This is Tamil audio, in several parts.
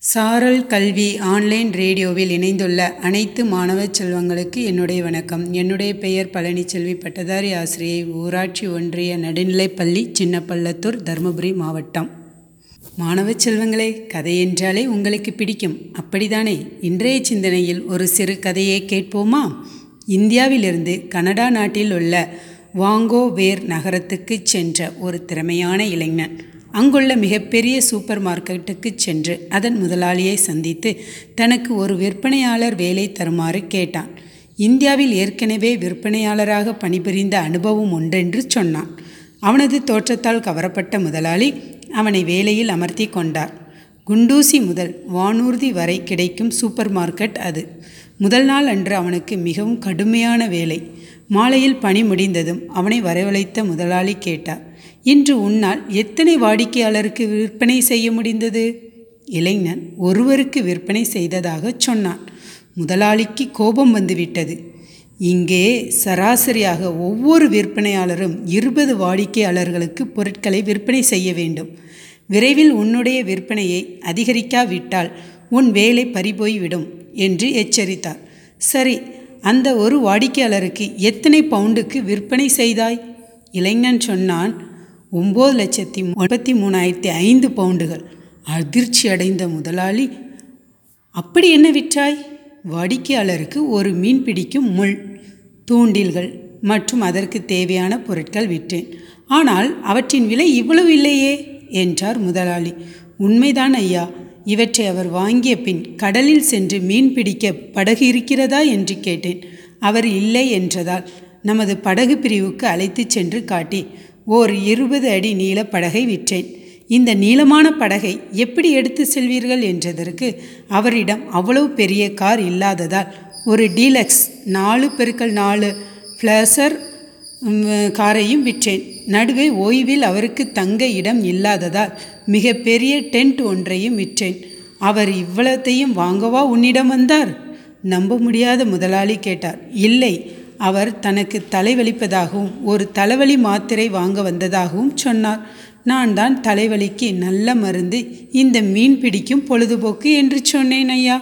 சாரல் கல்வி ஆன்லைன் ரேடியோவில் இணைந்துள்ள அனைத்து மாணவ செல்வங்களுக்கு என்னுடைய வணக்கம். என்னுடைய பெயர் பழனிச்செல்வி பட்டதாரி ஆசிரியை ஊராட்சி ஒன்றிய நடுநிலைப்பள்ளி சின்னப்பள்ளத்தூர் தருமபுரி மாவட்டம். மாணவ செல்வங்களே கதை என்றாலே உங்களுக்கு பிடிக்கும். அப்படிதானே? இன்றைய சிந்தனையில் ஒரு சிறு கதையை கேட்போமா? இந்தியாவிலிருந்து கனடா நாட்டில் உள்ள வாங்கோவேர் நகரத்துக்கு சென்ற ஒரு திறமையான இளைஞன். அங்குள்ள மிகப்பெரிய சூப்பர் மார்க்கெட்டுக்கு சென்று அதன் முதலாளியை சந்தித்து தனக்கு ஒரு விற்பனையாளர் வேலை தருமாறு கேட்டான். இந்தியாவில் ஏற்கனவே விற்பனையாளராக பணிபுரிந்த அனுபவம் உண்டென்று சொன்னான். அவனது தோற்றத்தால் கவரப்பட்ட முதலாளி அவனை வேலையில் அமர்த்தி கொண்டார். குண்டூசி முதல் வானூர்தி வரை கிடைக்கும் சூப்பர் மார்க்கெட் அது. முதல் நாள் அன்று அவனுக்கு மிகவும் கடுமையான வேலை. மாலையில் பணி முடிந்ததும் அவனை வரவழைத்த முதலாளி கேட்டார் இன்று உன்னால் எத்தனை வாடிக்கையாளருக்கு விற்பனை செய்ய முடிந்தது? இளைஞன் ஒருவருக்கு விற்பனை செய்ததாக சொன்னான். முதலாளிக்கு கோபம் வந்துவிட்டது. இங்கே சராசரியாக ஒவ்வொரு விற்பனையாளரும் இருபது வாடிக்கையாளர்களுக்கு பொருட்களை விற்பனை செய்ய வேண்டும். விரைவில் உன்னுடைய விற்பனையை அதிகரிக்காவிட்டால் உன் வேலை பறிபோய்விடும் என்று எச்சரித்தார். சரி அந்த ஒரு வாடிக்கையாளருக்கு எத்தனை பவுண்டுக்கு விற்பனை செய்தாய்? இளைஞன் சொன்னான் ஒம்பது லட்சத்தி முப்பத்தி மூணாயிரத்தி ஐந்து பவுண்டுகள். அதிர்ச்சி அடைந்த முதலாளி அப்படி என்ன விற்றாய்? வாடிக்கையாளருக்கு ஒரு மீன் பிடிக்கும் முள் தூண்டில்கள் மற்றும் அதற்கு தேவையான பொருட்கள் விற்றேன். ஆனால் அவற்றின் விலை இவ்வளவு இல்லையே என்றார் முதலாளி. உண்மைதான் ஐயா. இவற்றை அவர் வாங்கிய பின் கடலில் சென்று மீன் பிடிக்க படகு இருக்கிறதா என்று கேட்டேன். அவர் இல்லை என்றதால் நமது படகு பிரிவுக்கு அழைத்து சென்று காட்டி ஓர் இருபது அடி நீள படகை விற்றேன். இந்த நீளமான படகை எப்படி எடுத்து செல்வீர்கள்? என்றதற்கு அவரிடம் அவ்வளவு பெரிய கார் இல்லாததால் ஒரு டீலக்ஸ் நாலு பெருக்கள் நாலு ஃப்ளசர் காரையும் விற்றேன். நடுவே ஓய்வில் அவருக்கு தங்க இடம் இல்லாததால் மிக பெரிய டென்ட் ஒன்றையும் விற்றேன். அவர் இவ்வளத்தையும் வாங்கவா உன்னிடம் வந்தார்? நம்ப முடியாத முதலாளி கேட்டார். இல்லை அவர் தனக்கு தலைவலிப்பதாகவும் ஒரு தலைவலி மாத்திரை வாங்க வந்ததாகவும் சொன்னார். நான் தான் தலைவலிக்கு நல்ல மருந்து இந்த மீன் பிடிக்கும் பொழுதுபோக்கு என்று சொன்னேன் ஐயா.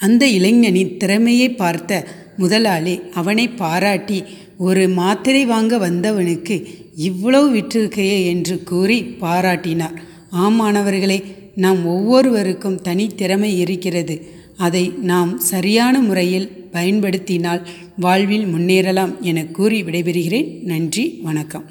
அந்த இளைஞனின் திறமையை பார்த்த முதலாளி அவனை பாராட்டி ஒரு மாத்திரை வாங்க வந்தவனுக்கு இவ்வளவு விற்றிருக்கையே என்று கூறி பாராட்டினார். ஆமானவர்களே நாம் ஒவ்வொருவருக்கும் தனித்திறமை இருக்கிறது. அதை நாம் சரியான முறையில் பயன்படுத்தினால் வாழ்வில் முன்னேறலாம் என கூறி விடைபெறுகிறேன். நன்றி வணக்கம்.